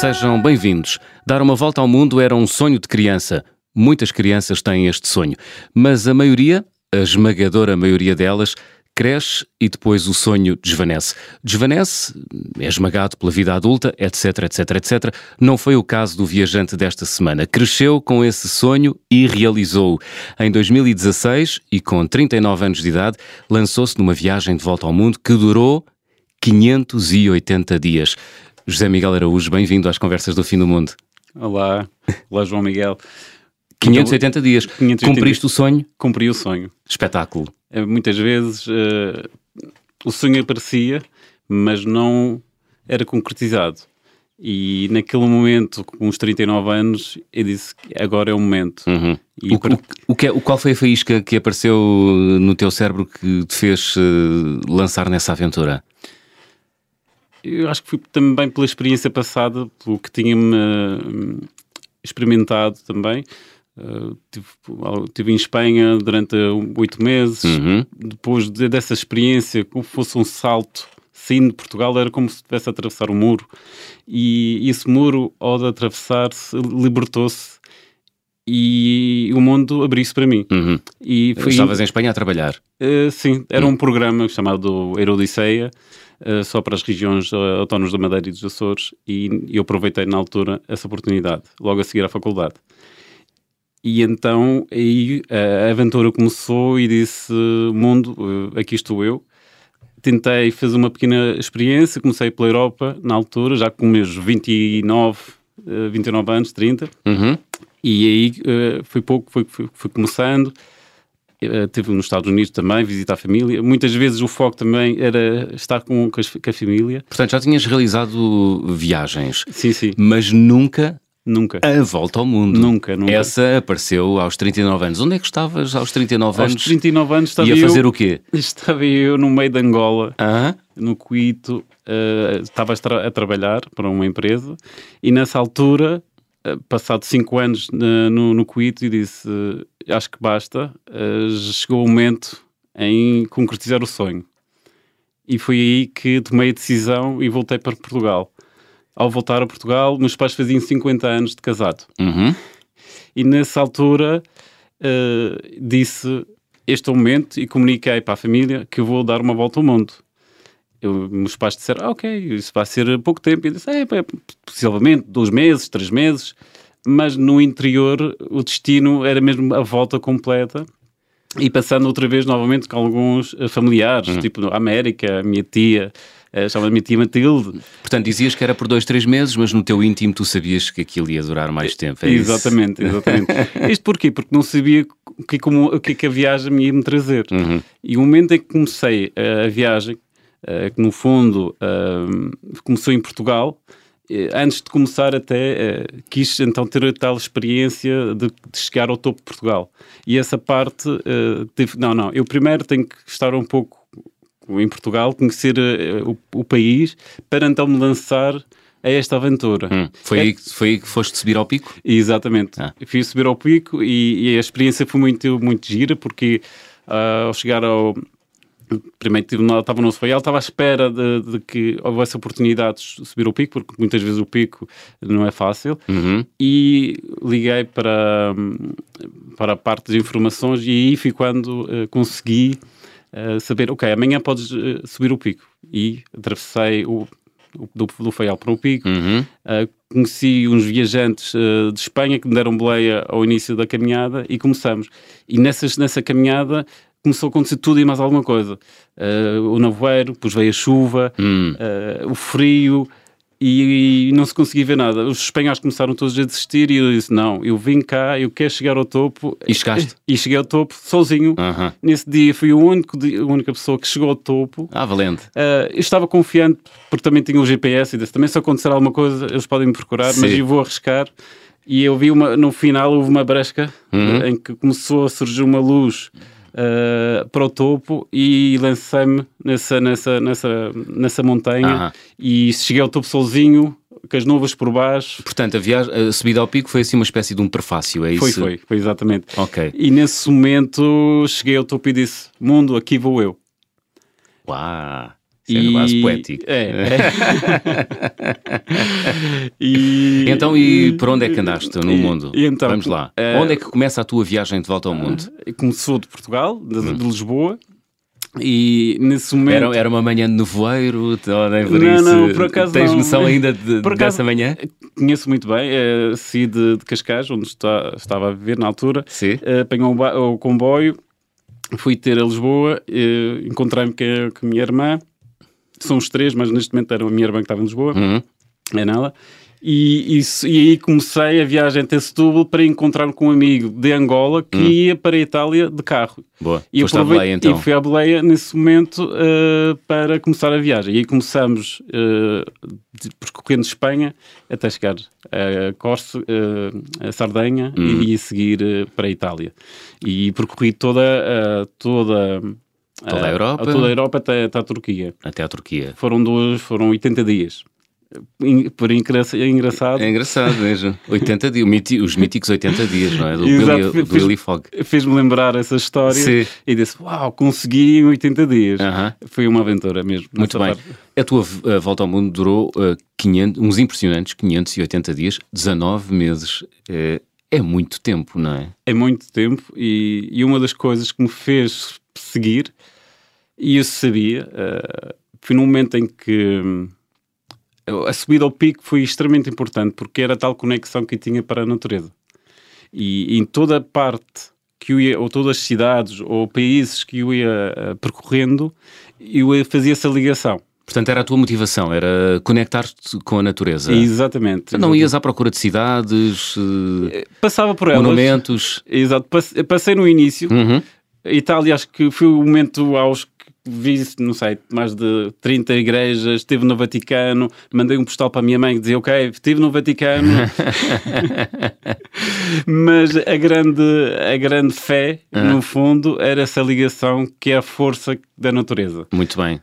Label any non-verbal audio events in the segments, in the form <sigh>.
Sejam bem-vindos. Dar uma volta ao mundo era um sonho de criança. Muitas crianças têm este sonho, mas a maioria, a esmagadora maioria delas, cresce e depois o sonho desvanece. Desvanece, é esmagado pela vida adulta, etc, etc, etc. Não foi o caso do viajante desta semana. Cresceu com esse sonho e realizou-o. Em 2016, e com 39 anos de idade, lançou-se numa viagem de volta ao mundo que durou 580 dias. José Miguel Araújo, bem-vindo às Conversas do Fim do Mundo. Olá, olá João Miguel. 580 dias. 580 Cumpriste o sonho? Cumpri o sonho. Espetáculo. Eh, muitas vezes uh, o sonho aparecia, mas não era concretizado. E naquele momento, com uns 39 anos, eu disse que agora é o momento. Uhum. O, para... o, o, que é, o, qual foi a faísca que apareceu no teu cérebro que te fez uh, lançar nessa aventura? Eu acho que foi também pela experiência passada, pelo que tinha-me uh, experimentado também. Uh, tive, em Espanha durante oito meses. Uhum. Depois de, dessa experiência, como fosse um salto saindo de Portugal, era como se estivesse a atravessar um muro. E esse muro, ao de atravessar-se, libertou-se e o mundo abriu-se para mim. Uhum. E foi... Estavas em Espanha a trabalhar? Uh, sim, era uhum. um programa chamado Erodisseia, uh, só para as regiões uh, autónomas da Madeira e dos Açores, e eu aproveitei na altura essa oportunidade, logo a seguir à faculdade. E então aí a aventura começou e disse: Mundo, eh, aqui estou eu. Tentei fazer uma pequena experiência, comecei pela Europa na altura, já com meus 29, 29 anos, 30. Uhum. E aí foi pouco, foi, foi, foi começando. Uh, teve nos Estados Unidos também, visitar a família. Muitas vezes o foco também era estar com, com, a, família. Portanto, já tinhas realizado viagens. Sim, sim. Mas nunca Nunca. A volta ao mundo. Nunca, nunca. Essa apareceu aos 39 anos. Onde é que estavas aos 39 aos anos? Aos 39 anos estava Ia fazer o quê? Estava eu no meio de Angola, uh -huh. no Cuito, uh, estava a, tra a, trabalhar para uma empresa e nessa altura, passado 5 anos no, no Cuito, eu disse, uh, acho que basta, chegou o momento em concretizar o sonho. E foi aí que tomei a decisão e voltei para Portugal ao voltar a Portugal, meus pais faziam 50 anos de casado. Uhum. E nessa altura disse este é o momento e comuniquei para a família que eu vou dar uma volta ao mundo. Eu, meus pais disseram, ah, ok, isso vai ser pouco tempo. E eu disse, é, é, possivelmente dois meses, três meses. Mas no interior o destino era mesmo a volta completa e passando outra vez novamente com alguns eh, familiares, uhum. tipo a América, a minha tia, uh, chama minha tia Matilde. Portanto, dizias que era por dois, três meses, mas no teu íntimo tu sabias que aquilo ia durar mais tempo. É exatamente, isso? exatamente. <laughs> Isto porquê? Porque não sabia o que, como, o que, é que a viagem me ia me trazer. Uhum. E o momento em que comecei uh, a viagem, que no fundo uh, começou em Portugal, antes de começar até uh, quis então ter a tal experiência de, de, chegar ao topo de Portugal. E essa parte, uh, teve, não, não, eu primeiro tenho que estar um pouco em Portugal, conhecer uh, o, o, país, para então me lançar a esta aventura. Hum, foi, é, aí, foi aí que foste subir ao pico? Exatamente. Ah. Fui subir ao pico e, e, a experiência foi muito, muito gira, porque ao chegar ao primeiro tive, estava no Sofaial, estava à espera de, de, que houvesse oportunidades de subir o pico, porque muitas vezes o pico não é fácil, uhum. e liguei para, para a parte de informações e aí foi quando uh, consegui uh, saber, ok, amanhã podes uh, subir o pico. E atravessei o, o do, do Faial para o pico, uhum. conheci uns viajantes de Espanha que me deram boleia ao início da caminhada e começamos. E nessas, nessa caminhada começou a acontecer tudo e mais alguma coisa. Uh, o nevoeiro, depois veio a chuva, hum. uh, o frio e, e, não se conseguia ver nada. Os espanhóis começaram todos a desistir e eu disse: Não, eu vim cá, eu quero chegar ao topo. E chegaste? E cheguei ao topo sozinho. Nesse dia fui o único, a única pessoa que chegou ao topo. Ah, valente. Uh, estava confiante porque também tinha o GPS e disse: Também se acontecer alguma coisa, eles podem me procurar, Sim. mas eu vou arriscar. E eu vi uma, no final houve uma bresca uhum. em que começou a surgir uma luz uh, para o topo e lancei-me nessa, nessa, nessa, nessa montanha e cheguei ao topo sozinho, com as nuvens por baixo. Portanto, a, viagem, a subida ao pico foi assim uma espécie de um prefácio, é isso? Foi, foi, foi exatamente. Ok. E nesse momento cheguei ao topo e disse: Mundo, aqui vou eu. Uau! Isso é quase poético. É. é. <laughs> e, Então, e por onde é que andaste no e- mundo? e então, Vamos lá. eh, onde é que começa a tua viagem de volta ao mundo? Começou de Portugal, de, Hum. de Lisboa, e nesse momento. Era, era uma manhã de nevoeiro? Ou nem por Não, isso? não, por acaso Tens não. noção ainda de- Por acaso- dessa manhã? Conheço muito bem, é, saí de, de Cascais, onde está- estava a viver na altura, Sim. eh, apanhou o, o comboio, fui ter a Lisboa, eh, encontrei-me com a minha irmã, são os três, mas neste momento era a minha irmã que estava em Lisboa, Uhum. é nela, e, isso- e aí comecei a viagem até Setúbal para encontrar-me com um amigo de Angola que ia para a Itália de carro. Boa. E, Foste à aprovei- Belém, então. e fui à Boleia nesse momento eh, para começar a viagem. E aí começamos eh, de- percorrendo Espanha até chegar a Corse, eh, a Sardenha Hum. e, a seguir eh, para a Itália. E percorri toda, toda, Toda a eh, Europa? toda a Europa até, até a Turquia. Até à Turquia. Foram, duas, foram 80 dias. Por é engraçado. É engraçado mesmo. <laughs> 80 dias, os míticos 80 dias, não é? Do, Exato, Billy, do Billy Fogg. Fez-me lembrar essa história Sim. e disse: Uau, consegui em 80 dias. Aham. Foi uma aventura mesmo. Muito bem. parte. A tua uh, volta ao mundo durou uh, 500, uns impressionantes 580 dias, 19 meses. É, é muito tempo, não é? É muito tempo e, e uma das coisas que me fez seguir, e eu sabia, eh, foi num momento em que hum, a subida ao pico foi extremamente importante porque era tal conexão que eu tinha para a natureza. E, em toda a parte que eu ia, ou todas as cidades ou países que eu ia eh, percorrendo, eu fazia essa ligação. Portanto, era a tua motivação, era conectar-te com a natureza. Exatamente. Não ias à procura de cidades, uh, Passava por elas. monumentos. Exato. Passe- Passei no início, Uhum. Itália acho que foi o momento aos que vi, não sei, mais de 30 igrejas, estive no Vaticano, mandei um postal para a minha mãe que dizia, ok, estive no Vaticano. <laughs> Mas a grande, a grande fé, no fundo, era essa ligação que é a força da natureza. Muito bem.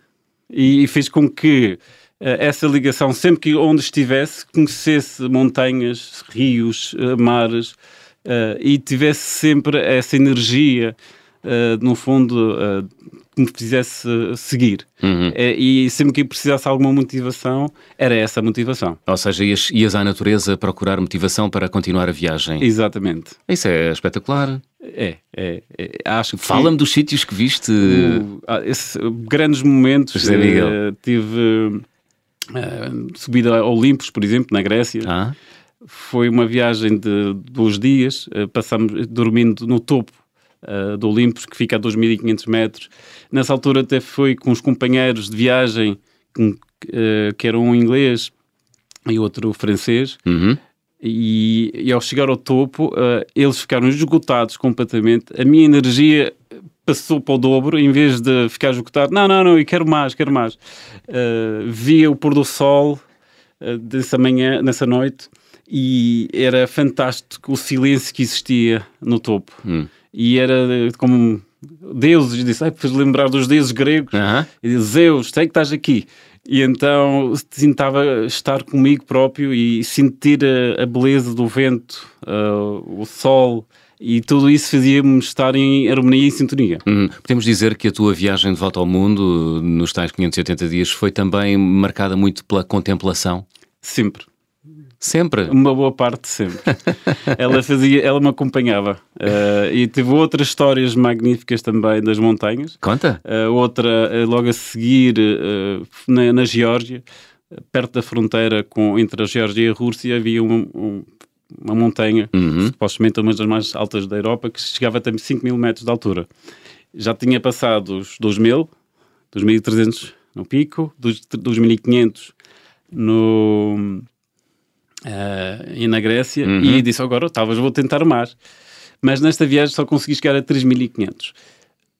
E fez com que eh, essa ligação, sempre que onde estivesse, conhecesse montanhas, rios, eh, mares eh, e tivesse sempre essa energia, eh, no fundo, eh, que me fizesse seguir. Uhum. Eh, e sempre que precisasse alguma motivação, era essa a motivação. Ou seja, ias, ias à natureza procurar motivação para continuar a viagem. Exatamente. Isso é espetacular. É, é, é. acho que Fala-me dos sítios que viste. ah, esse- grandes momentos. José Miguel. eh, tive eh, subida a Olimpos, por exemplo, na Grécia. Ah, Foi uma viagem de dois dias, passamos dormindo no topo eh, do Olimpos, que fica a 2.500 metros. Nessa altura até fui com os companheiros de viagem, com- eh, que eram um inglês e outro francês, uhum. e, e ao chegar ao topo, eh, eles ficaram esgotados completamente. A minha energia passou para o dobro, em vez de ficar esgotado, não, não, não, eu quero mais, quero mais. Eh, via o pôr do sol eh, dessa manhã, nessa noite, e era fantástico o silêncio que existia no topo. Hum. E era eh, como deuses, disse, ai, fez lembrar dos deuses gregos. E diz, Zeus, sei que estás aqui. E então tentava estar comigo próprio e sentir a, a beleza do vento, ah, o sol, e tudo isso fazia-me estar em harmonia e sintonia. Hum, Podemos dizer que a tua viagem de volta ao mundo, nos tais 580 dias, foi também marcada muito pela contemplação? Sempre. Sempre. Uma boa parte sempre. <laughs> ela fazia, ela me acompanhava. Ah, e teve outras histórias magníficas também das montanhas. Conta. Uh, outra uh, logo a seguir uh, na, na Geórgia, uh, perto da fronteira com, entre a Geórgia e a Rússia, havia um- um- uma montanha, Uhum. supostamente uma das mais altas da Europa, que chegava até 5 mil metros de altura. Já tinha passado os 2.000, 2.300 no pico, dos 2.500 no, uh, e na Grécia, Uhum. e disse agora, talvez vou tentar mais. Mas nesta viagem só consegui chegar a 3.500.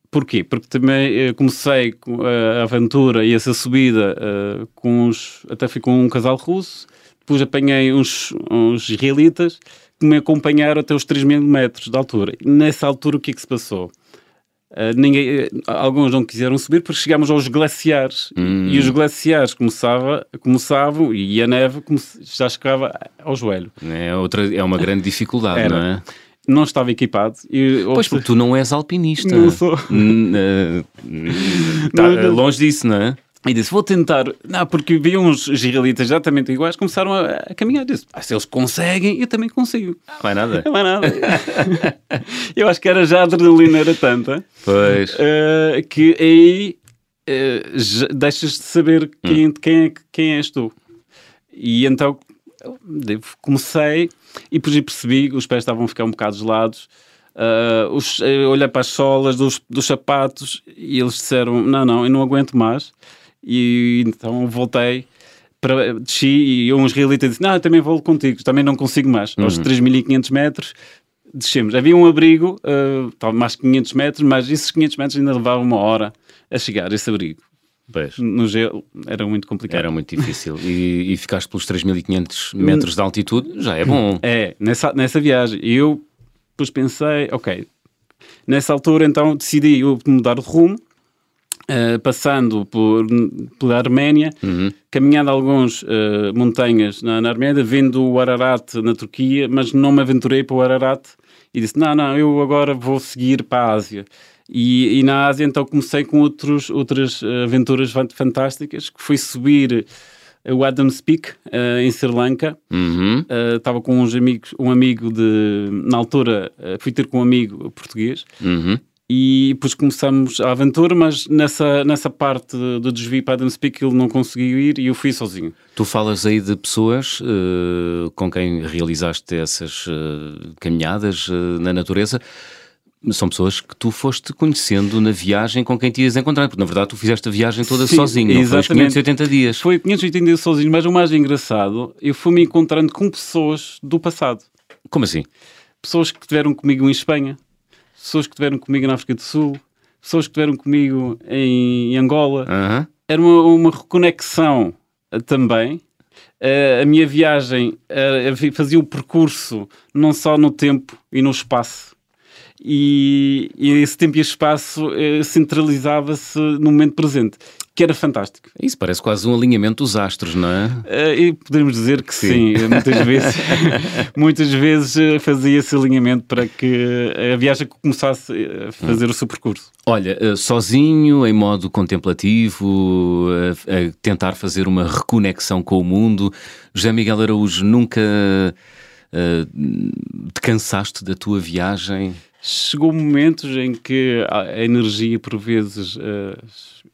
Porquê? Porque também eh, comecei com a aventura e essa subida eh, com até fui com um casal russo, depois apanhei uns, uns israelitas que me acompanharam até os 3 mil metros de altura. Nessa altura o que é que se passou? Eh, ninguém, eh, alguns não quiseram subir porque chegámos aos glaciares Hum. e os glaciares começava, começavam e a neve já chegava ao joelho. É, outra, é uma grande dificuldade, Era. não é? Não estava equipado. E, Pois, porque tu não és alpinista. Não sou. Eh, tá, Não, não. longe disso, não é? E disse, vou tentar. Não, porque vi uns israelitas exatamente iguais, começaram a, a caminhar. Disse, ah, se eles conseguem, eu também consigo. Não é nada. Não é nada. <laughs> eu acho que era já a adrenalina era tanta. Pois. Uh, que aí uh, deixas de saber quem, hum. quem, é, quem és tu. E então comecei e depois percebi que os pés estavam a ficar um bocado gelados. Uh, os, olhei para as solas dos, dos sapatos e eles disseram: Não, não, eu não aguento mais. E então voltei, para, desci e um israelita disse: Não, eu também vou contigo, também não consigo mais. Uhum. Aos 3.500 metros descemos. Havia um abrigo, uh, mais 500 metros, mas esses 500 metros ainda levavam uma hora a chegar, esse abrigo. Pois. No gelo era muito complicado. Era muito difícil. e, e ficaste pelos 3.500 metros de altitude, já é bom. É, nessa, nessa viagem. E eu depois pensei, ok, nessa altura então decidi mudar de rumo Uh, passando por, pela Arménia, uhum. caminhando algumas uh, montanhas na, na, Arménia, vindo o Ararat na Turquia, mas não me aventurei para o Ararat e disse: Não, não, eu agora vou seguir para a Ásia. E, e na Ásia então comecei com outros, outras uh, aventuras fantásticas, que foi subir o Adams Peak em Sri Lanka. Uhum. Estava com uns amigos, um amigo de, na altura, fui ter com um amigo português. Uhum e depois começamos a aventura, mas nessa, nessa parte do desvio para Adams Peak ele não conseguiu ir e eu fui sozinho. Tu falas aí de pessoas uh, com quem realizaste essas uh, caminhadas uh, na natureza. São pessoas que tu foste conhecendo na viagem com quem te ias encontrar, porque na verdade tu fizeste a viagem toda Sim, sozinho, não exatamente. foi 580 dias. Foi 580 dias sozinho, mas o mais engraçado, eu fui-me encontrando com pessoas do passado. Como assim? Pessoas que estiveram comigo em Espanha, pessoas que estiveram comigo na África do Sul, pessoas que estiveram comigo em Angola. Uhum. Era uma, uma reconexão uh, também. Uh, a minha viagem uh, fazia o percurso não só no tempo e no espaço, e, e esse tempo e espaço uh, centralizava-se no momento presente que era fantástico. Isso parece quase um alinhamento dos astros, não é? Uh, e podemos dizer que sim, sim muitas <laughs> vezes, muitas vezes eh, fazia esse alinhamento para que a viagem começasse a fazer hum. o seu percurso. Olha, uh, sozinho, em modo contemplativo, uh, a tentar fazer uma reconexão com o mundo, José Miguel Araújo, nunca te cansaste da tua viagem? Chegou momentos em que a energia, por vezes,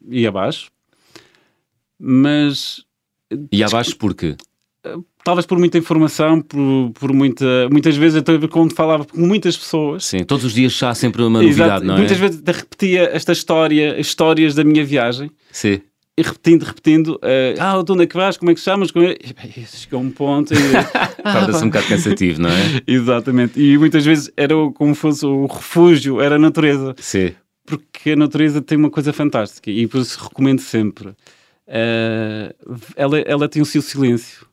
ia abaixo, mas. E abaixo porquê? Talvez por muita informação, por, por muita. Muitas vezes, até quando falava com muitas pessoas. Sim, todos os dias há sempre uma novidade, Exato. não é? Muitas vezes repetia esta história, histórias da minha viagem. Sim. E repetindo, repetindo, uh, ah, de onde é que vais? Como é que chamas? Como é... Chegou a um ponto e... <laughs> Torna-se um bocado cansativo, não é? <laughs> Exatamente. E muitas vezes era como fosse o refúgio, era a natureza. Sim. Porque a natureza tem uma coisa fantástica e por isso recomendo sempre uh, ela, ela tem o seu silêncio.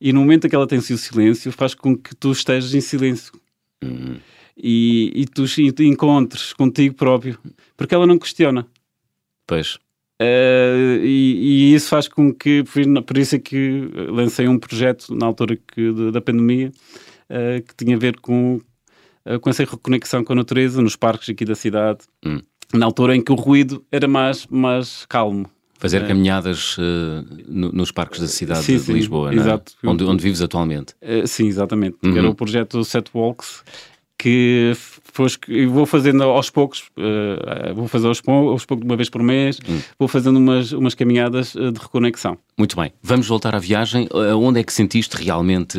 E no momento em que ela tem o seu silêncio, faz com que tu estejas em silêncio. Uhum. E, e, tu, encontres contigo próprio. Porque ela não questiona. Pois. Uh, e, e, isso faz com que, por isso é que lancei um projeto na altura que, da pandemia uh, que tinha a ver com, uh, com essa reconexão com a natureza nos parques aqui da cidade, hum. na altura em que o ruído era mais, mais calmo. Fazer é. caminhadas uh, no, nos parques da cidade sim, de sim, Lisboa, exato. É? Onde, onde vives atualmente. Uh, sim, exatamente. Uhum. Era o projeto Set Walks que vou fazendo aos poucos, uh, vou fazer aos, aos poucos, uma vez por mês, uhum. vou fazendo umas, umas caminhadas de reconexão. Muito bem. Vamos voltar à viagem. Onde é que sentiste realmente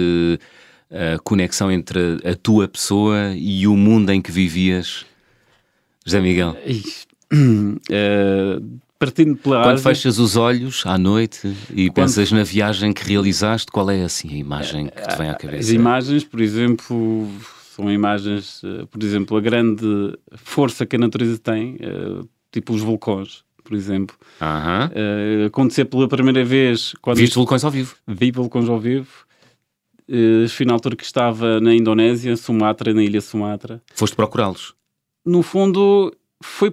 a conexão entre a tua pessoa e o mundo em que vivias? José Miguel. Uh, <clears throat> partindo pela Quando Ásia, fechas os olhos à noite e quando... pensas na viagem que realizaste, qual é assim a imagem que te vem à cabeça? As imagens, por exemplo, são imagens, eh, por exemplo, a grande força que a natureza tem, eh, tipo os vulcões, por exemplo. Uh -huh. acontecer pela primeira vez... Quando Viste vulcões ao vivo? Vi vulcões ao vivo. Uh, fui na altura que estava na Indonésia, Sumatra, na ilha Sumatra. Foste procurá-los? No fundo, foi,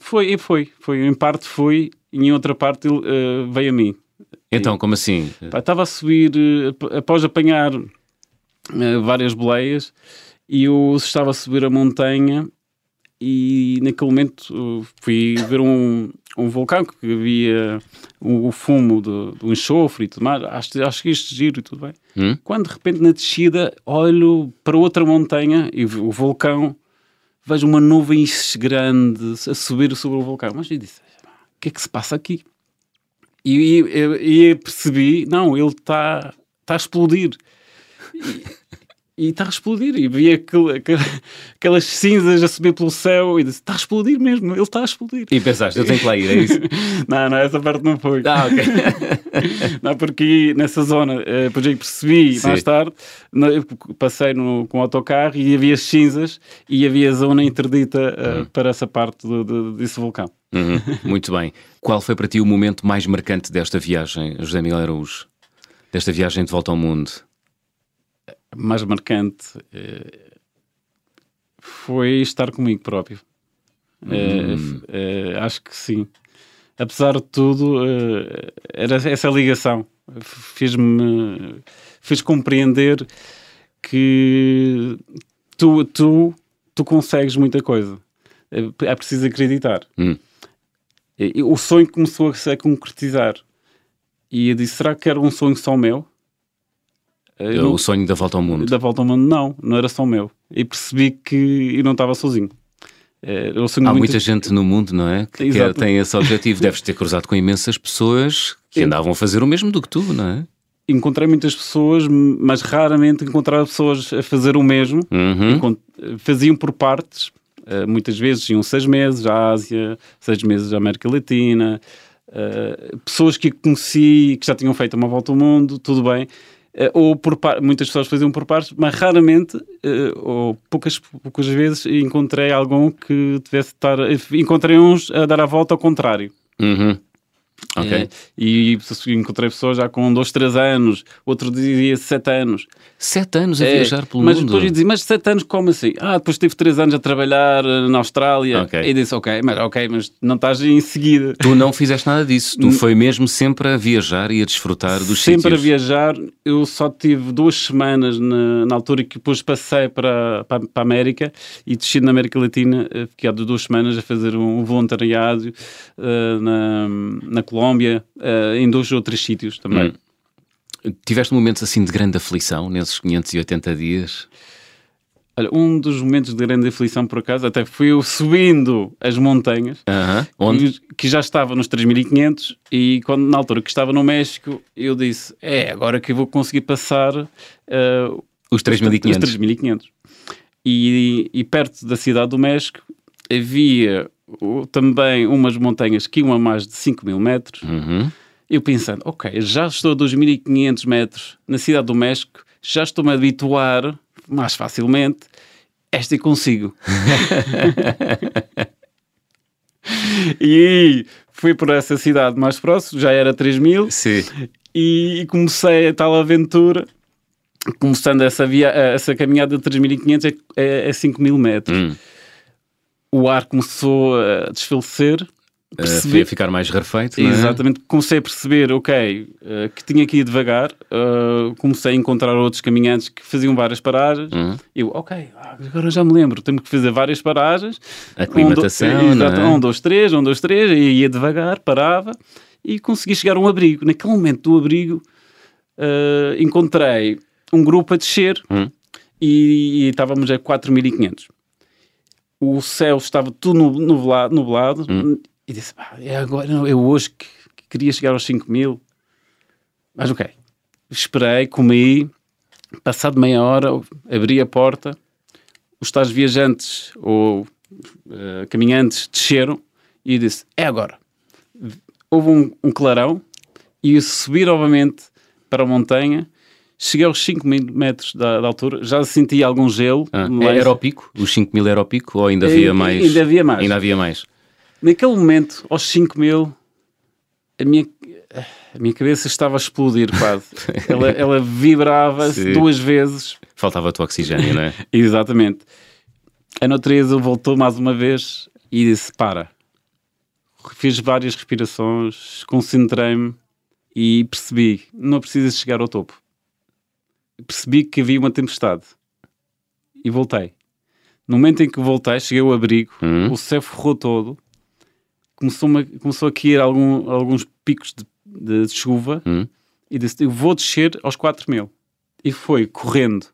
foi, foi, foi, em parte foi, e em outra parte uh, veio a mim. Então, e, como assim? estava a subir, uh, após apanhar várias boleias, e eu estava a subir a montanha e naquele momento uh, fui ver um, um vulcão que havia o, o fumo do, do, enxofre e tudo mais. Acho, acho que isto giro e tudo bem. Hum? Quando de repente na descida olho para outra montanha e o vulcão, vejo uma nuvem grande a subir sobre o vulcão. Mas eu disse: o que é que se passa aqui? E, e, e percebi: não, ele está tá a explodir. E, <laughs> e está a explodir. E vi aquele, aquelas cinzas a subir pelo céu e disse: está a explodir mesmo, ele está a explodir. E pensaste, eu tenho que lá ir, é isso? <laughs> não, não, essa parte não foi. Ah, ok. <laughs> não, porque nessa zona, eh, depois aí percebi Sim. mais tarde, passei no, com o autocarro e havia cinzas e havia zona interdita uh, para essa parte do, do, desse vulcão. Uhum. Muito bem. Qual foi para ti o momento mais marcante desta viagem, José Miguel Araújo? Desta viagem de volta ao mundo? Mais marcante uh, foi estar comigo próprio. Hum. Acho que sim. Apesar de tudo, era essa ligação. Fez-me fez compreender que tu, tu, tu consegues muita coisa. É preciso acreditar. Hum. O sonho começou a se concretizar. E eu disse: será que era um sonho só meu? Eu, o sonho da volta ao mundo? Da volta ao mundo, não, não era só meu. E percebi que eu não estava sozinho. É, Há muito... muita gente no mundo, não é? Que quer, tem esse objetivo. Deves ter cruzado com imensas pessoas que andavam a fazer o mesmo do que tu, não é? Encontrei muitas pessoas, mas raramente encontrava pessoas a fazer o mesmo. Uhum. Faziam por partes. Eh, muitas vezes iam seis meses à Ásia, seis meses à América Latina. Eh, pessoas que conheci, que já tinham feito uma volta ao mundo, tudo bem ou por muitas pessoas faziam por partes, mas raramente, eh, ou poucas, poucas vezes, encontrei algum que tivesse estar. Encontrei uns a dar a volta ao contrário. Uhum. É, e encontrei pessoas já com dois, três anos, outro dizia sete anos. Sete anos a é, viajar pelo mas mundo? Mas depois dizia, mas sete anos como assim? Ah, depois tive três anos a trabalhar eh, na Austrália. Okay. E disse, ok, mas, ok, mas não estás em seguida. Tu não fizeste nada disso, tu foi mesmo sempre a viajar e a desfrutar dos sempre. Sempre a viajar, eu só tive duas semanas na, na altura que depois passei para, para, para a América e desci na América Latina, eh, fiquei há duas semanas a fazer um voluntariado uh, na, na Colômbia, uh, em dois ou três sítios também. Hum. Tiveste momentos assim de grande aflição nesses 580 dias? Olha, um dos momentos de grande aflição, por acaso, até fui eu subindo as montanhas, uh -huh. Onde? que já estava nos 3500, e quando, na altura que estava no México, eu disse: É, agora que eu vou conseguir passar uh, os 3500. Os 3500. E, e perto da cidade do México havia também umas montanhas que iam a mais de 5 mil metros. Uhum. Eu pensando, ok, já estou a 2.500 metros na cidade do México, já estou-me a habituar mais facilmente, esta eu consigo. <laughs> e fui por essa cidade mais próxima, já era 3 mil, e comecei a tal aventura começando essa, via, essa caminhada de 3.500 a, a 5 mil metros. Hum o ar começou a desfalecer. Perceber... A ficar mais rarefeito, não é? Exatamente. Comecei a perceber, ok, uh, que tinha que ir devagar. Uh, comecei a encontrar outros caminhantes que faziam várias paragens. Uhum. Eu, ok, agora já me lembro, temos que fazer várias paragens. Aclimatação, um, do... é? um, dois, três, um, dois, três, e ia devagar, parava e consegui chegar a um abrigo. Naquele momento do abrigo, uh, encontrei um grupo a descer uhum. e, e estávamos a 4.500 o céu estava tudo nublado, nublado hum. e disse, é agora, eu hoje que, que, queria chegar aos 5 mil. Mas ok, esperei, comi, passado meia hora, abri a porta, os tais viajantes ou uh, caminhantes desceram e disse, é agora. Houve um, um clarão e subi novamente para a montanha Cheguei aos 5 mil metros da, da, altura, já senti algum gelo. Ah, mas... Era o pico? Os 5 mil era o pico ou ainda havia mais? Ainda havia mais. Ainda havia mais. Naquele momento, aos 5 mil, a minha, a minha cabeça estava a explodir quase. <laughs> ela, ela vibrava duas vezes. Faltava-te oxigênio, não é? <laughs> Exatamente. A natureza voltou mais uma vez e disse: Para. Fiz várias respirações, concentrei-me e percebi: não precisas chegar ao topo percebi que havia uma tempestade e voltei. No momento em que voltei, cheguei ao abrigo, Hum. o céu forrou todo, começou, começou a cair algum- alguns picos de, de chuva Hum. e disse: Eu vou descer aos 4 mil. E foi correndo,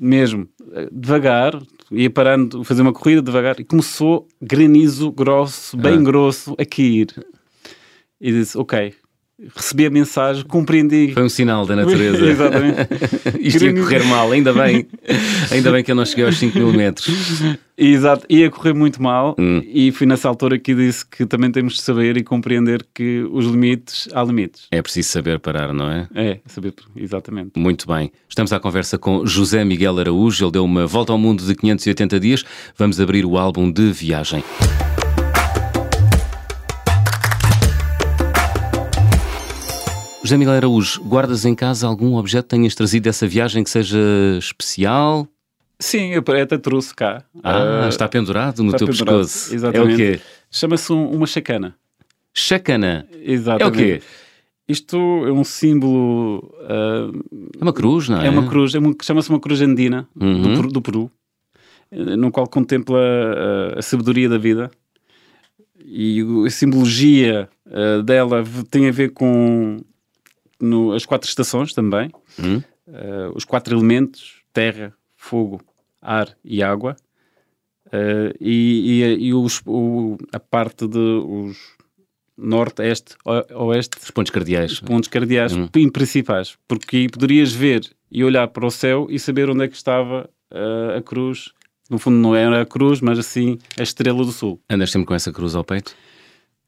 mesmo, eh, devagar, ia parando, fazer uma corrida devagar, e começou granizo grosso, bem Ah. grosso, a cair. E disse: Ok, recebi a mensagem, compreendi. Foi um sinal da natureza. <laughs> Exatamente. <laughs> Isto ia correr mal, ainda bem. Ainda bem que eu não cheguei aos 5 mil metros. Exato, ia correr muito mal Hum. e fui nessa altura que disse que também temos de saber e compreender que os limites, há limites. É preciso saber parar, não é? É, saber, exatamente. Muito bem. Estamos à conversa com José Miguel Araújo. Ele deu uma volta ao mundo de 580 dias. Vamos abrir o álbum de viagem. José Miguel Araújo, guardas em casa algum objeto que tenhas trazido dessa viagem que seja especial? Sim, eu até trouxe cá. Ah, Ah, está pendurado no está teu pendurado, pescoço. exatamente. É o quê? Chama-se um- uma chacana. Chacana. É o Exatamente. quê? Isto é um símbolo. ah, É uma cruz, não é? é uma cruz, é chama-se uma cruz andina Uhum. do, Peru, do Peru, eh, no qual contempla ah, a sabedoria da vida. E a simbologia dela tem a ver com no- as quatro estações também. Hum? eh, os quatro elementos: terra, fogo, ar e água. Eh, e e, e os- o- a parte de os norte, este, oeste, Os pontos cardeais. os pontos cardeais Hum. principais, porque poderias ver e olhar para o céu e saber onde é que estava eh, a cruz. No fundo, não era a cruz, mas assim a estrela do sul. Andas sempre com essa cruz ao peito?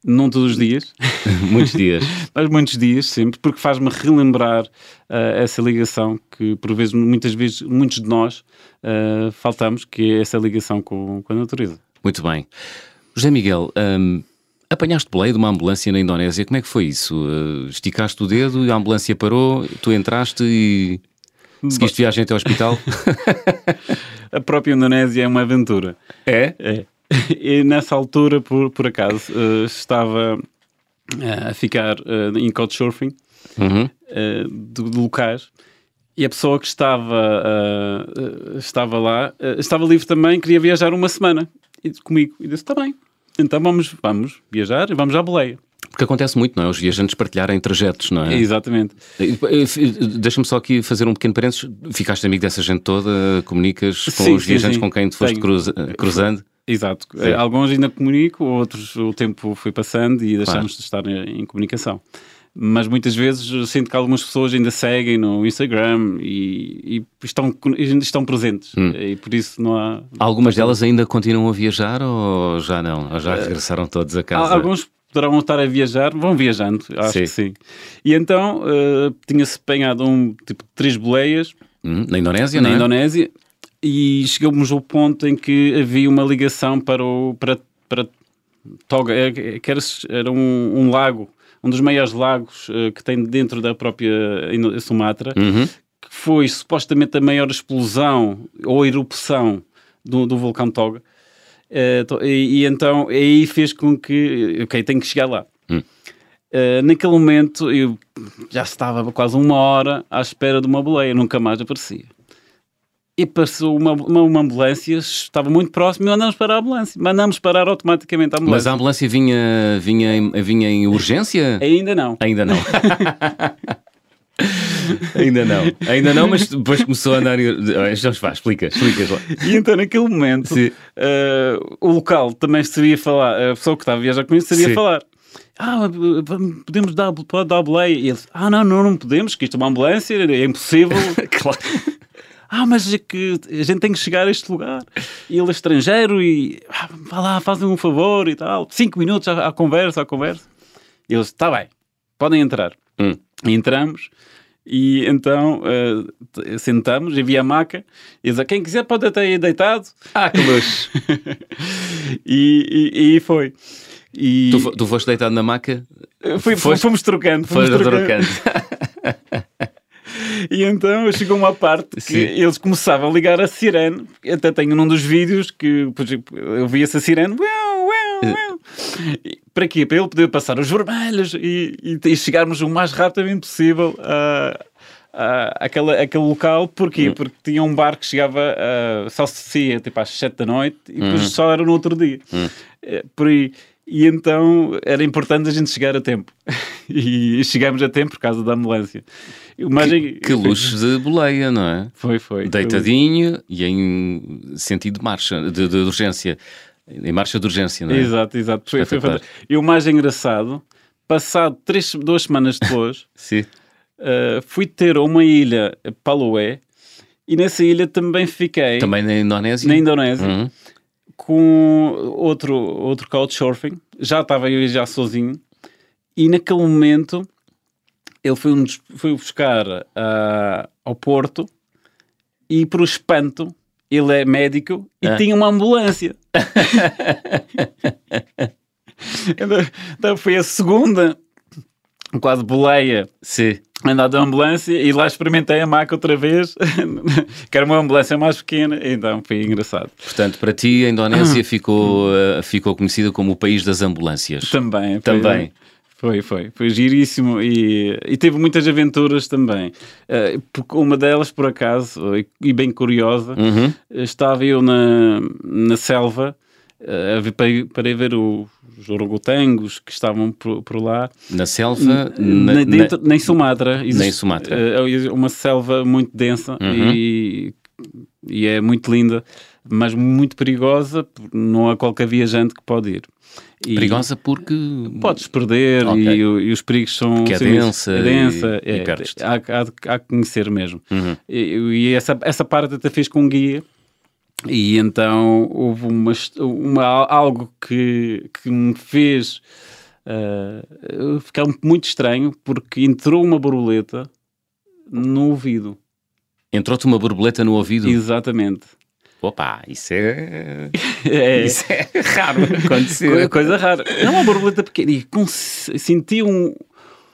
Não todos os dias, <laughs> Muitos dias. mas muitos dias sempre, porque faz-me relembrar eh, essa ligação que, por vezes, muitas vezes, muitos de nós eh, faltamos, que é essa ligação com, com a natureza. Muito bem. José Miguel, hum, apanhaste boleia de uma ambulância na Indonésia. Como é que foi isso? Uh, esticaste o dedo e a ambulância parou, tu entraste e seguiste viagem até ao hospital? <laughs> A própria Indonésia é uma aventura. é? É. <laughs> E nessa altura, por, por acaso, eh, estava eh, a ficar eh, em couchsurfing Uhum. eh, de, de locais e a pessoa que estava, eh, estava lá estava livre também, queria viajar uma semana e, comigo. E disse: Está bem, então vamos, vamos viajar e vamos à boleia. Porque acontece muito, não é? Os viajantes partilharem trajetos, não é? Exatamente. Deixa-me só aqui fazer um pequeno parênteses. Ficaste amigo dessa gente toda? Comunicas com Sim, os sim, viajantes sim. com quem te foste Tenho. cruzando? Exato. Sim. Eh, Alguns ainda comunico, outros o tempo foi passando e deixamos de estar em, em comunicação. Mas muitas vezes sinto que algumas pessoas ainda seguem no Instagram e, e estão, ainda estão presentes. Hum. E por isso não há. Algumas delas ainda continuam a viajar ou já não? Ou já regressaram todos a casa? Alguns poderão estar a viajar, vão viajando, acho Sim. que sim. E então eh, tinha-se apanhado um tipo três boleias Hum, na Indonésia, na é? Indonésia e chegamos ao ponto em que havia uma ligação para o para, para Toga, é- que era, era um, um lago, um dos maiores lagos eh, que tem dentro da própria Sumatra, Uhum. que foi supostamente a maior explosão ou erupção do, do vulcão Toga. To- e, e então aí fez com que, ok, tenho que chegar lá. Eh, naquele momento eu já estava quase uma hora à espera de uma boleia, nunca mais aparecia. E passou uma, uma, uma ambulância, estava muito próximo e mandamos parar a ambulância. Mandamos parar automaticamente a Mas ambulância. a ambulância vinha, vinha, em, vinha em urgência? Ainda não. Ainda não. <laughs> Ainda não. Ainda não, mas depois começou a andar. Já vá, explica, explicas lá. E então, naquele momento, eh, o local também sabia falar, a pessoa que estava a viajar com isso sabia Sim. falar. Ah, podemos dar, pode dar a boleia. E eles, ah, não, não, não podemos, que isto é uma ambulância, é impossível. <laughs> Claro. Ah, mas é que a gente tem que chegar a este lugar. E ele é estrangeiro e ah, vá lá, fazem um favor e tal. Cinco minutos à, à conversa, à conversa. E eles, está bem, podem entrar. Hum. E entramos e então t- sentamos, havia a maca. E eles, quem quiser pode até ir deitado. Ah, que luxo. <laughs> e, e, e foi. E Tu, tu foste deitado na maca? fui- foste- fomos trocando. Fomos trocando. trocando. <laughs> E então chegou uma parte que Sim. eles começavam a ligar a sirene. Até tenho num dos vídeos que eu vi essa sirene. Uau, uau, uau. E Para quê? Para ele poder passar os vermelhos e, e, e chegarmos o mais rapidamente possível a, uh, aquele, aquele local, porquê? Uhum. Porque tinha um bar que chegava, uh, só se tipo às 7 da noite e depois uhum. só era no outro dia. Uhum. por aí. E então era importante a gente chegar a tempo. <laughs> e chegamos a tempo por causa da ambulância. Imagem... Que, que luxo de boleia, não é? Foi, foi. Deitadinho foi. e em sentido de marcha, de, de, urgência. Em marcha de urgência, não é? Exato, exato. Foi, foi. E o mais engraçado, passado três, duas semanas depois. <laughs> Uh, fui ter uma ilha, Palué, e nessa ilha também fiquei. Também na Indonésia? Na Indonésia. Uhum com outro, outro couchsurfing. Já estava eu já sozinho. E naquele momento ele foi, um, foi buscar uh, ao Porto e, por espanto, ele é médico e ah. tinha uma ambulância. <laughs> então, então foi a segunda quase boleia. Sim andar de ambulância e lá experimentei a maca outra vez, <laughs> que era uma ambulância mais pequena, então foi engraçado. Portanto, para ti a Indonésia ficou, uh, ficou conhecida como o país das ambulâncias. Também. Também. Foi, foi, foi giríssimo e, e teve muitas aventuras também. Uh, uma delas, por acaso, e, e bem curiosa, uhum. estava eu na, na selva uh, para, para ver o, os orangotangos que estavam por, por lá. Na selva? Na, na, dentro, na, nem Sumatra. Existe, nem Sumatra. Uh, uma selva muito densa uhum. e, e é muito linda, mas muito perigosa. Não há qualquer viajante que pode ir. E perigosa porque podes perder okay. e, e, os perigos são porque é densa, é densa e, é, e há, há, há que conhecer mesmo uhum. e, e, essa, essa parte até fez com um guia e então houve uma, uma, algo que, que me fez uh, ficar muito estranho porque entrou uma borboleta no ouvido. Entrou-te uma borboleta no ouvido? Exatamente. Opa, isso é. <laughs> é. Isso é raro <laughs> acontecer. Coisa rara. É uma borboleta pequena e senti um.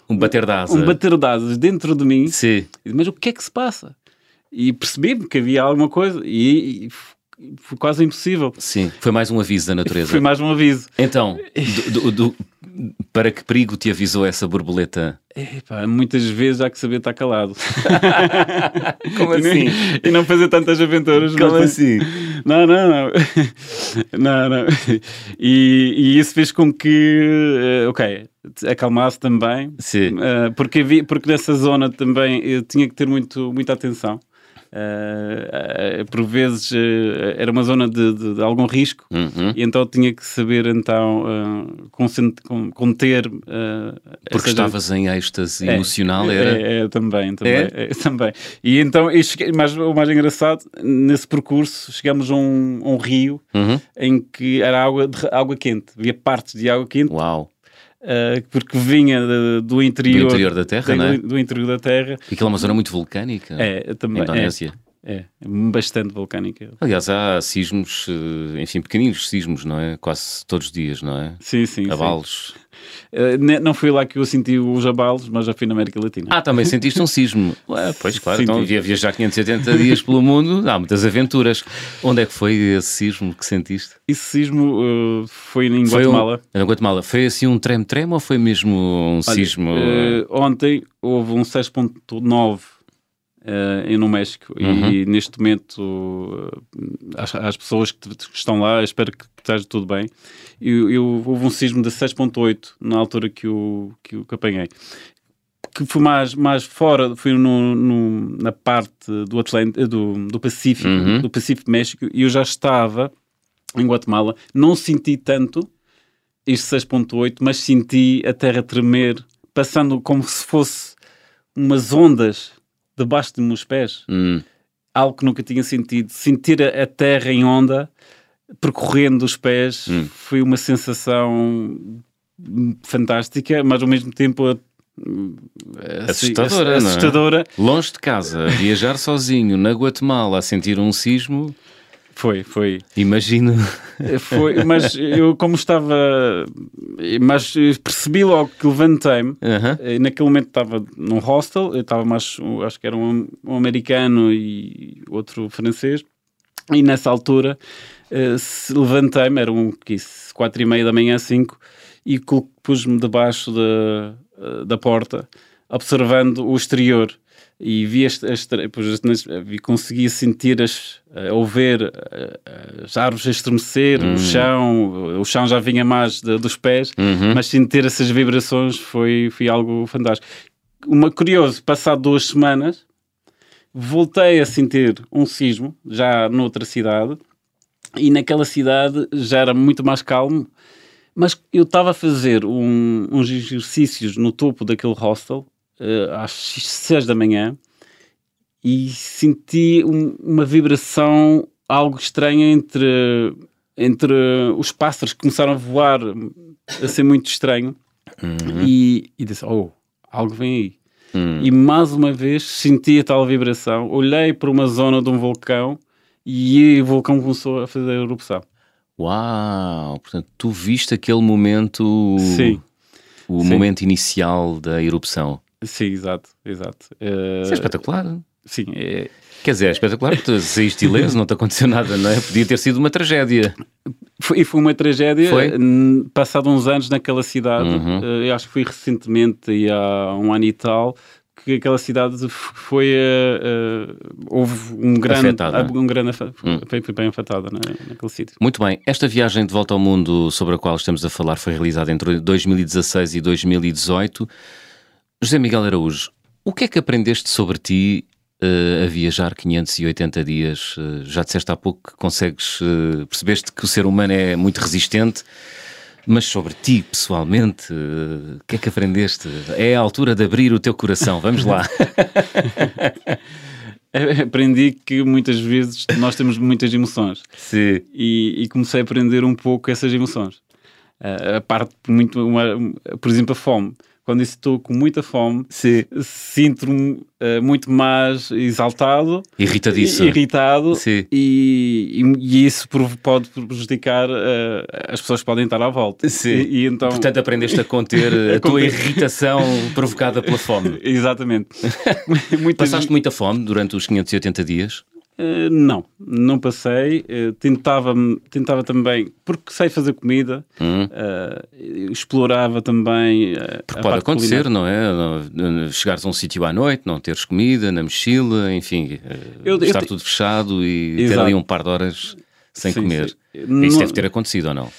Um bater de asas. Um bater de asas dentro de mim. Sim. Mas o que é que se passa? E percebi que havia alguma coisa e, e foi quase impossível. Sim, foi mais um aviso da natureza. Foi mais um aviso. Então, do, do, do, para que perigo te avisou essa borboleta? Epá, muitas vezes há que saber estar calado. <laughs> Como assim? E não fazer tantas aventuras. Como assim? Não, não, não. <laughs> não, não. E, e, isso fez com que, uh, ok, acalmasse também. Sim. Uh, porque, porque nessa zona também eu tinha que ter muito, muita atenção. Uh, uh, por vezes uh, era uma zona de, de, de algum risco uhum. e então tinha que saber então conter porque estavas em êxtase é, emocional era é, é, também também, é? é também e então cheguei, mas o mais engraçado nesse percurso chegamos a um, um rio uhum. em que era água de, água quente havia partes de água quente uau Uh, porque vinha de, do interior do interior da Terra, de, é? do, do interior da Terra. E aquela é uma zona muito vulcânica. É, também. Indonésia. É, é, bastante vulcânica. Aliás, há sismos, eh, enfim, pequeninos sismos, não é? Quase todos os dias, não é? Sim, sim. Abalos. Sim. Uh, não fui lá que eu senti os abalos, mas já fui na América Latina. Ah, também sentiste um sismo. <laughs> Ué, pois, claro, Senti. então havia viajar 580 dias pelo mundo, há muitas aventuras. Onde é que foi esse sismo que sentiste? Esse sismo uh, foi em foi Guatemala. Um, em Guatemala. Foi assim um trem-trem ou foi mesmo um Olha, sismo? Uh, ontem houve um 6.9 uh, no México uhum. e neste momento uh, as, as, pessoas que, que, estão lá, espero que esteja tudo bem. Eu, eu, houve um sismo de 6.8 na altura que o que, eu, que apanhei que foi mais, mais fora, foi no, no na parte do, Atlântico, do, do Pacífico, uhum. do Pacífico México, e eu já estava em Guatemala, não senti tanto este 6.8, mas senti a terra tremer, passando como se fosse umas ondas debaixo dos meus pés. Hum. Algo que nunca tinha sentido. Sentir a, terra em onda percorrendo os pés hum. foi uma sensação fantástica, mas ao mesmo tempo assim, assustadora, assustadora. É? Longe de casa, viajar sozinho na Guatemala a sentir um sismo. Foi, foi. Imagino. Foi, mas eu como estava, mas percebi logo que levantei-me. Uhum. Naquele momento estava num hostel, eu estava mais, acho que era um, um americano e outro francês. E nessa altura uh, levantei-me, eram quatro e meia da manhã, cinco, e pus-me debaixo da, da porta, observando o exterior. E vi as, as, depois, vi, conseguia sentir as, ou ver as árvores a estremecer, Hum. o chão, o chão já vinha mais de- dos pés, Uhum. mas sentir essas vibrações foi, foi algo fantástico. Uma curioso, passado duas semanas, voltei a sentir um sismo, já noutra cidade, e naquela cidade já era muito mais calmo, mas eu estava a fazer um- uns exercícios no topo daquele hostel, eh, às 6 da manhã, e senti um- uma vibração algo estranha entre, entre os pássaros que começaram a voar, a ser muito estranho, Uhum. e, e disse, oh, algo vem aí. Hum. E mais uma vez senti a tal vibração, olhei para uma zona de um vulcão e o vulcão começou a fazer a erupção. Uau! Portanto, tu viste aquele momento, Sim. o Sim. momento inicial da erupção. Sim, exato, exato. Eh, Isso é espetacular. sim, é, Quer dizer, é espetacular, tu saíste ileso, não te aconteceu nada, não é? Podia ter sido uma tragédia. foi, e foi uma tragédia. Foi? N- Passado uns anos naquela cidade, Uhum. eh, eu acho que foi recentemente, e há um ano e tal, que aquela cidade foi. eh, eh, houve um grande. Afetada. Um grande afa- Hum. foi, foi bem afetada na, naquele sítio. Muito bem, esta viagem de volta ao mundo sobre a qual estamos a falar foi realizada entre 2016 e 2018. José Miguel Araújo, o que é que aprendeste sobre ti eh, a viajar 580 dias? Eh, já disseste há pouco que consegues, eh, percebeste que o ser humano é muito resistente, mas sobre ti, pessoalmente, o que é que aprendeste? É a altura de abrir o teu coração, vamos lá. <laughs> Aprendi que muitas vezes nós temos muitas emoções. Sim. e, e comecei a aprender um pouco essas emoções. A parte, muito, uma- por exemplo, a fome. Quando estou com muita fome, Sim. sinto-me ah, muito mais exaltado, Irritadiço. i- irritado, Sim. e, e- e isso pode prejudicar ah, as pessoas que podem estar à volta. Sim. E, e então, Portanto, aprendeste a conter <laughs> a A tua conter. irritação provocada pela fome. <laughs> exatamente. <laughs> Passaste muita fome durante os 580 dias? Uh, não, não passei. Uh, tentava, tentava também, porque sei fazer comida, uh, explorava também. Porque pode acontecer, culinária. não é? Chegares a um sítio à noite, não teres comida na mochila, enfim, eh, Eu- eu estar te- tudo fechado e ter Exato. ali um par de horas sem Sim, comer. sim. Isso Não- deve ter acontecido ou não?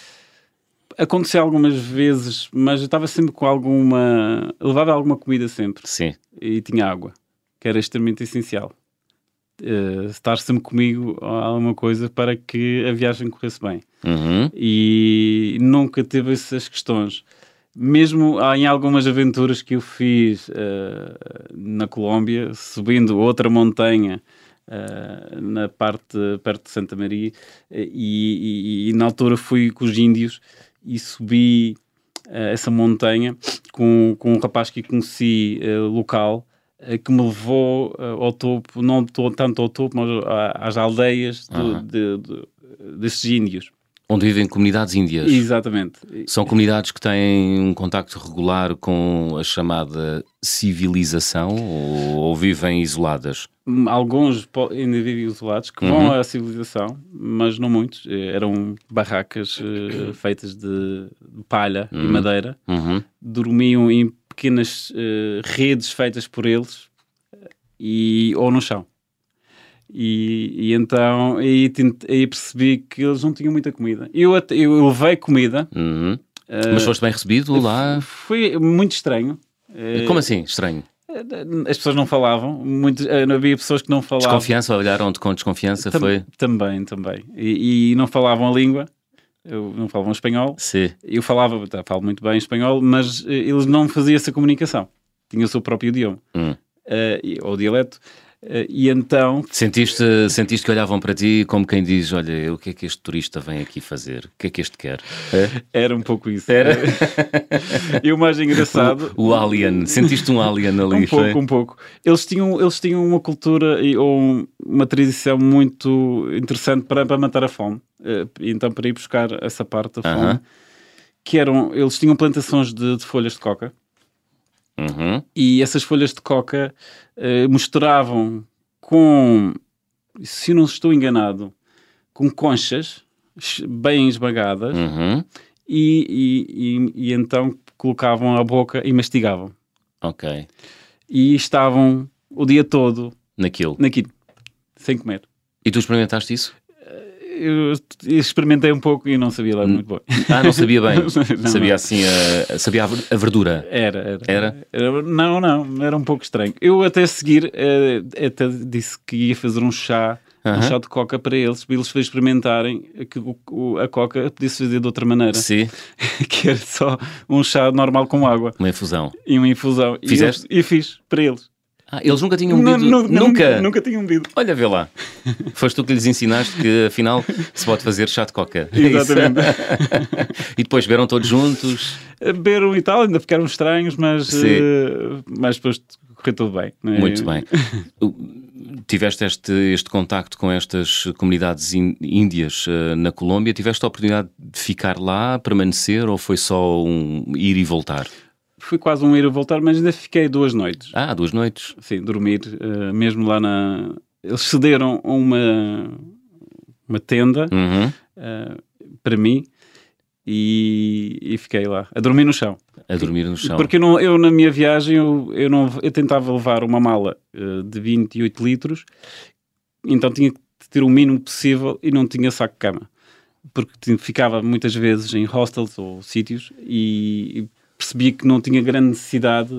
Aconteceu algumas vezes, mas eu estava sempre com alguma. levava alguma comida sempre Sim. e tinha água, que era extremamente essencial. Uh, estar sempre comigo alguma coisa para que a viagem corresse bem. Uhum. e nunca teve essas questões. Mesmo em algumas aventuras que eu fiz eh, na Colômbia, subindo outra montanha eh, na parte perto de Santa Maria, e, e- e na altura fui com os índios e subi essa montanha com, com um rapaz que conheci eh, local que me levou eh, ao topo, não to- tanto ao topo, mas a- às aldeias do- Aham. de- de- desses índios. Onde vivem comunidades índias. Exatamente. São comunidades que têm um contacto regular com a chamada civilização ou, ou vivem isoladas? Alguns po- ainda vivem isolados que Uhum. vão à civilização, mas não muitos. Eh, Eram barracas eh, feitas de palha e Uhum. madeira. Uhum. Dormiam em pequenas eh, redes feitas por eles eh, e, ou no chão. E, e então aí, aí percebi que eles não tinham muita comida. Eu, até- eu levei comida. Uhum. eh, Mas foste bem recebido lá? Foi muito estranho. Eh, Como assim? Estranho. As pessoas não falavam. Muitos, eh, havia pessoas que não falavam. Desconfiança, olharam-te com desconfiança, Tam- foi? Também, também. E, e não falavam a língua, eu não falavam espanhol. Sim. Eu falava, tá, falo muito bem espanhol, mas eh, eles não faziam essa comunicação. Tinham o seu próprio idioma, Hum. e- ou dialeto. Eh, e então, Sentiste, sentiste que olhavam para ti como quem diz: Olha, o que é que este turista vem aqui fazer? O que é que este quer? era um pouco isso. Era? <laughs> e o mais engraçado... O, o alien, sentiste um alien ali? Um pouco, um pouco. Eles tinham, eles tinham uma cultura e, ou um- uma tradição muito interessante para, para matar a fome. Eh, então, para ir buscar essa parte da fome, Aham. que eram, eles tinham plantações de, de folhas de coca Uhum. e essas folhas de coca eh, misturavam com, se não estou enganado, com conchas bem esmagadas Uhum. e, e, e, e então colocavam à boca e mastigavam. Ok. e estavam o dia todo naquilo. naquilo, sem comer. E tu experimentaste isso? Eu experimentei um pouco e não sabia lá muito bem. Ah, não sabia bem. <laughs> Não, sabia não. assim, a, sabia a ver- a verdura. Era, Era? era. Não, não, era um pouco estranho. Eu até a seguir eh, até disse que ia fazer um chá, um chá de coca para eles, para eles experimentarem que a coca podia-se fazer de outra maneira, Sim, <laughs> que era só um chá normal com água uma infusão. e uma infusão. E Fizeste? eu- E, fiz para eles. Ah, eles nunca tinham Não, bebido? nu- nunca? Nunca tinham bebido. Olha, vê lá. <laughs> Foste tu que lhes ensinaste que afinal se pode fazer chá de coca. É? Exatamente. <laughs> e depois beberam todos juntos. Beberam e tal, ainda ficaram estranhos, mas, eh, mas depois correu tudo bem. não é? Muito bem. <laughs> Tiveste este, este contacto com estas comunidades ín- índias eh, na Colômbia. Tiveste a oportunidade de ficar lá, permanecer ou foi só um ir e voltar? Fui quase um ir a voltar, mas ainda fiquei duas noites. Ah, duas noites. Sim, dormir, eh, mesmo lá na. Eles cederam uma, uma tenda Uhum. eh, para mim e, e fiquei lá, a dormir no chão. A dormir no chão. Porque eu, não, eu, na minha viagem, eu, eu, não, eu tentava levar uma mala eh, de 28 litros, então tinha que ter o mínimo possível e não tinha saco de cama. Porque ficava muitas vezes em hostels ou sítios e, e percebia que não tinha grande necessidade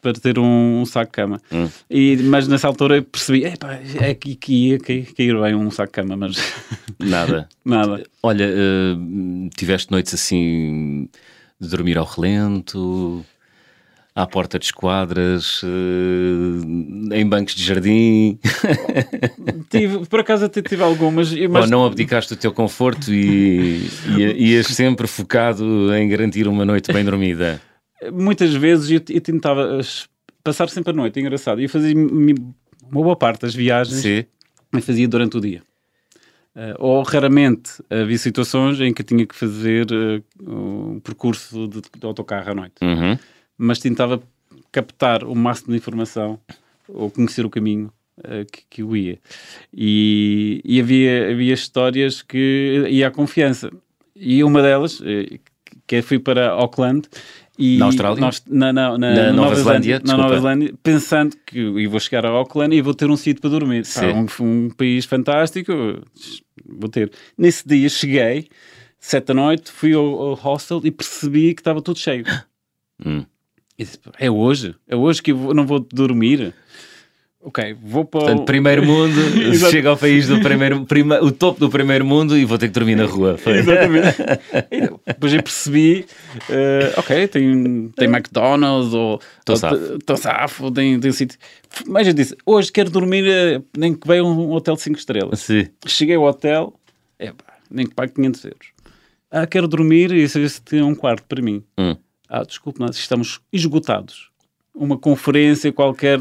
para ter um, um saco de cama. Hum. E, mas nessa altura eu percebi, "Epá, é que, que ia cair, bem um saco de cama, mas <laughs> Nada. nada. Olha, eh, tiveste noites assim de dormir ao relento, à porta de esquadras, eh, em bancos de jardim, <laughs> Tive, por acaso até tive algumas, mas ou não abdicaste do teu conforto e, e ias sempre focado em garantir uma noite bem dormida. muitas vezes eu, eu tentava as- passar sempre a noite, é engraçado. E eu fazia uma boa parte das viagens Sim. eu fazia durante o dia. Eh, ou raramente havia situações em que tinha que fazer eh, um percurso de, de autocarro à noite. Uhum. Mas tentava captar o máximo de informação ou conhecer o caminho eh, que, que eu ia. E, e havia, havia histórias que ia à confiança. E uma delas, eh, que fui para Auckland. E Na Austrália? nós- na, na, na, Na Nova Zelândia, Na. Nova Zelândia, pensando que eu vou chegar a Auckland e vou ter um sítio para dormir. Pá, um, um país fantástico, vou ter. Nesse dia cheguei, sete da noite, fui ao, ao hostel e percebi que estava tudo cheio. <gasps> Hum. Disse, é hoje? É hoje que eu não vou dormir? Ok, vou para o... Portanto, primeiro mundo, <laughs> chega ao país do primeiro, prima- o topo do primeiro mundo e vou ter que dormir na rua. Foi. Exatamente. <laughs> Depois eu percebi, eh, ok, tem, tem McDonald's ou Tô ou safo. tô safo, tem, tem sítio. Mas eu disse, hoje quero dormir, eh, nem que venha um hotel de 5 estrelas. Sim. Cheguei ao hotel, é pá, nem que pague 500 euros. Ah, quero dormir e se se tem um quarto para mim. Hum. Ah, desculpe, nós estamos esgotados. Uma conferência qualquer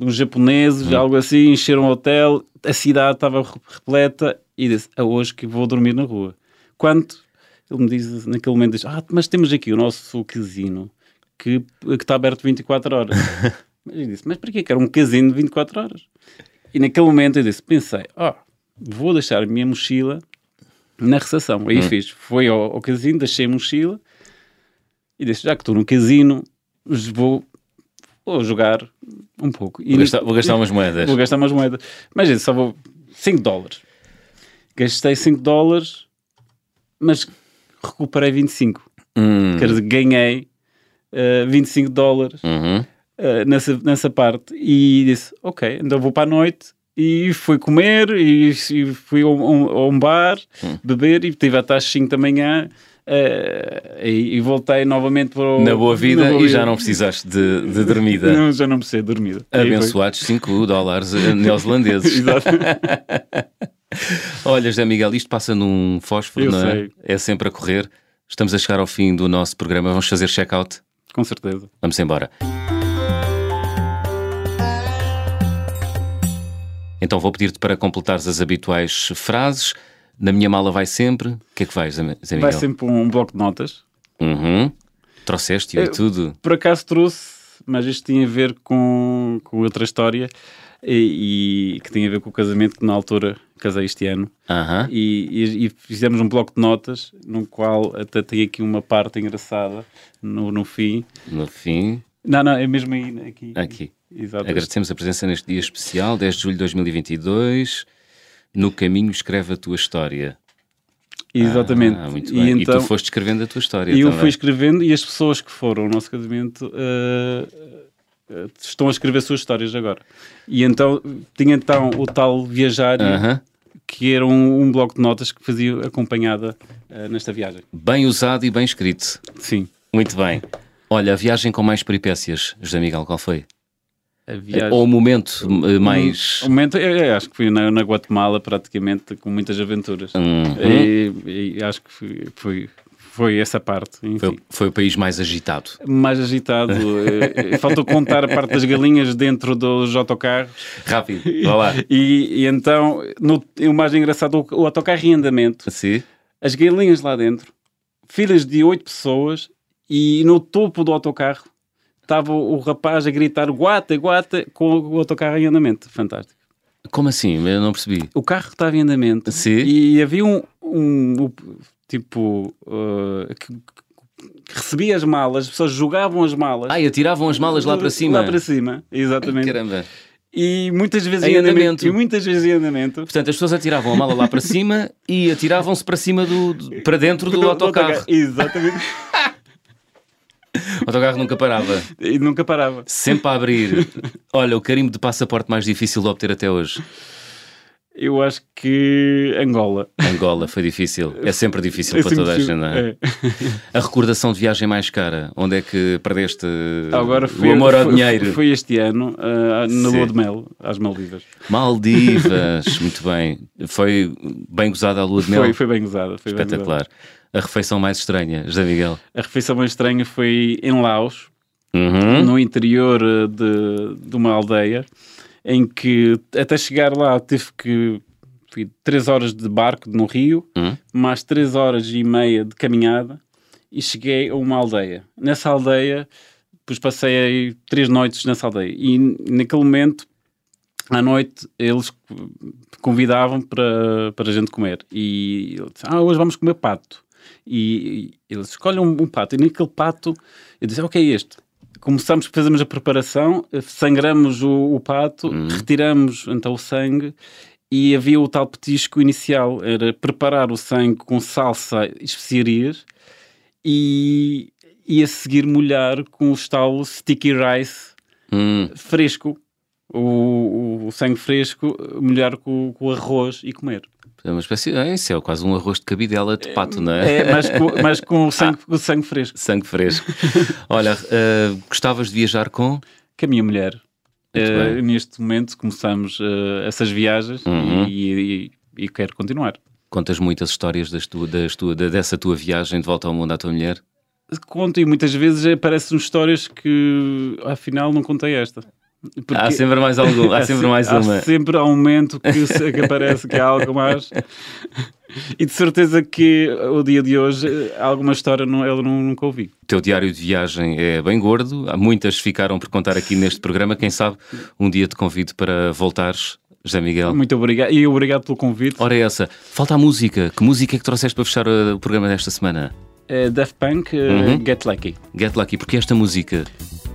uns japoneses, algo assim, encheram o hotel, a cidade estava re- repleta e disse, é hoje que vou dormir na rua. Quanto? Ele me diz, naquele momento, diz, ah, mas temos aqui o nosso casino que, que está aberto 24 horas. mas <laughs> eu disse, mas para que quero um casino de 24 horas? E naquele momento eu disse, pensei, ó, vou deixar a minha mochila na recepção. Aí fiz, foi ao, ao casino, deixei a mochila e disse, já que estou no casino, vou, vou jogar um pouco. Vou gastar, vou gastar umas moedas. Vou gastar umas moedas. Mas disse, só vou 5 dólares. Gastei 5 dólares, mas recuperei 25. Hum. Quer dizer, ganhei eh, 25 dólares Uhum. eh, nessa, nessa parte. E disse, ok, então vou para a noite. E fui comer, e, e fui a um, a um bar, Hum. beber, e estive até às 5 da manhã. Eh, e, e voltei novamente para o, Na boa vida na boa e já vida. não precisaste de, de dormida. Não, já não precisei de dormida. Abençoados 5 dólares eh, neozelandeses. <laughs> Exato. <laughs> Olha, José Miguel, isto passa num fósforo, Eu não é? sei. É sempre a correr. Estamos a chegar ao fim do nosso programa. Vamos fazer check-out. Com certeza. Vamos embora. Então vou pedir-te para completares as habituais frases. Na minha mala vai sempre. O que é que vais, Zé Miguel? Vai sempre um bloco de notas. Uhum. Trouxeste-o e tudo. Por acaso trouxe, mas isto tinha a ver com, com outra história e, e que tem a ver com o casamento que na altura casei este ano. E, e- e fizemos um bloco de notas no qual até tem aqui uma parte engraçada no, no fim. No fim, Não, não, é mesmo aí, aqui. aqui. Exato. Agradecemos a presença neste dia especial, 10 de julho de 2022. No caminho escreve a tua história. Exatamente. Ah, muito e, bem. então, e tu foste escrevendo a tua história e eu também. fui escrevendo e as pessoas que foram ao nosso casamento eh, eh, estão a escrever suas histórias agora. E então tinha então o tal viajário Aham. que era um, um bloco de notas que fazia acompanhada nesta viagem. Bem usado e bem escrito. Sim. Muito bem. Olha, a viagem com mais peripécias, José Miguel, qual foi? A viagem. Ou o momento eh, mais. O momento, eu, eu acho que fui na, na Guatemala praticamente com muitas aventuras. Uhum. E, e acho que foi, foi, foi essa parte. Foi, foi o país mais agitado. Mais agitado. <laughs> Eh, Faltou contar a parte das galinhas dentro dos autocarros. Rápido, vá lá. <laughs> E, e então, no, o mais engraçado, o, o autocarro em andamento, Sim. as galinhas lá dentro, filas de oito pessoas, e no topo do autocarro estava o, rapaz a gritar guata, guata, com o autocarro em andamento. Fantástico. Como assim? Eu não percebi. O carro estava em andamento Sim. e havia um, um- tipo uh, que, que recebia as malas, as pessoas jogavam as malas Ai, atiravam as malas lá para cima. Lá para cima, exatamente. Caramba. E muitas vezes Em em andamento. andamento. E muitas vezes em andamento. Portanto, as pessoas atiravam a mala lá para cima e atiravam-se para cima do, do- para dentro <laughs> do autocarro. Exatamente. <laughs> <laughs> O autocarro nunca parava. e nunca parava. Sempre a abrir. Olha, o carimbo de passaporte mais difícil de obter até hoje. Eu acho que Angola. Angola foi difícil. É sempre difícil É para toda a gente. é? é. A recordação de viagem mais cara. Onde é que perdeste Agora foi, o amor ao foi- dinheiro? Foi este ano, ah, na Sim. Lua de Mel, às Maldivas. Maldivas. Muito bem. Foi bem gozada a lua de mel. Foi, foi bem gozada. Foi bem gozada. A refeição mais estranha, José Miguel. A refeição mais estranha foi em Laos, Uhum. no interior eh, de, de uma aldeia, em que até chegar lá tive que. Fui três horas de barco no rio, Hum. mais três horas e meia de caminhada, e cheguei a uma aldeia. Nessa aldeia, depois passei três noites nessa aldeia. E naquele momento, à noite, eles convidavam para, para a gente comer. E eu disse, ah, hoje vamos comer pato. E, e eles escolhem um, um pato. E naquele pato, eu disse, ok, este. Começamos, fazemos a preparação, sangramos o, o pato, retiramos então o sangue e havia o tal petisco inicial, era preparar o sangue com salsa e especiarias e, e a seguir molhar com o tal sticky rice Hum. fresco, o, o- sangue fresco, molhar com, com o arroz e comer. É uma espécie. É, isso é quase um arroz de cabidela de pato, não é? É, mas com, mas com o, <laughs> sangue, com o sangue fresco. Sangue fresco. <laughs> Olha, eh, gostavas de viajar com? Com a minha mulher. Bem. neste momento começamos eh, essas viagens Uhum. e, e- e quero continuar. Contas muitas histórias das tua, das da- dessa tua viagem de volta ao mundo à tua mulher? Conto e muitas vezes aparecem histórias que afinal não contei esta. Porque Há sempre mais algum, há <laughs> sempre mais há uma. sempre há um momento que, se- que <laughs> aparece que há algo mais. E de certeza que o dia de hoje alguma história não, eu não, nunca ouvi. O teu diário de viagem é bem gordo, há muitas ficaram por contar aqui neste programa. Quem sabe um dia te convido para voltares, José Miguel. Muito obrigado e obrigado pelo convite. Ora, é essa. Falta a música. Que música é que trouxeste para fechar uh, o programa desta semana? É Daft Punk, eh, Uhum. Get Lucky. Get Lucky, porque esta música.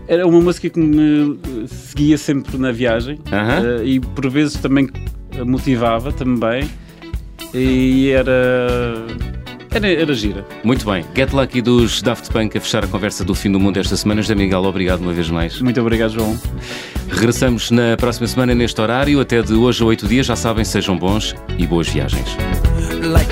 Era uma música que me eh, seguia sempre na viagem Aham. eh, e por vezes também motivava também e era, era, era gira. Muito bem. Get Lucky dos Daft Punk a fechar a conversa do fim do mundo esta semana. José Miguel, obrigado uma vez mais. Muito obrigado, João. Regressamos na próxima semana neste horário. Até de hoje a oito dias. Já sabem, sejam bons e boas viagens. like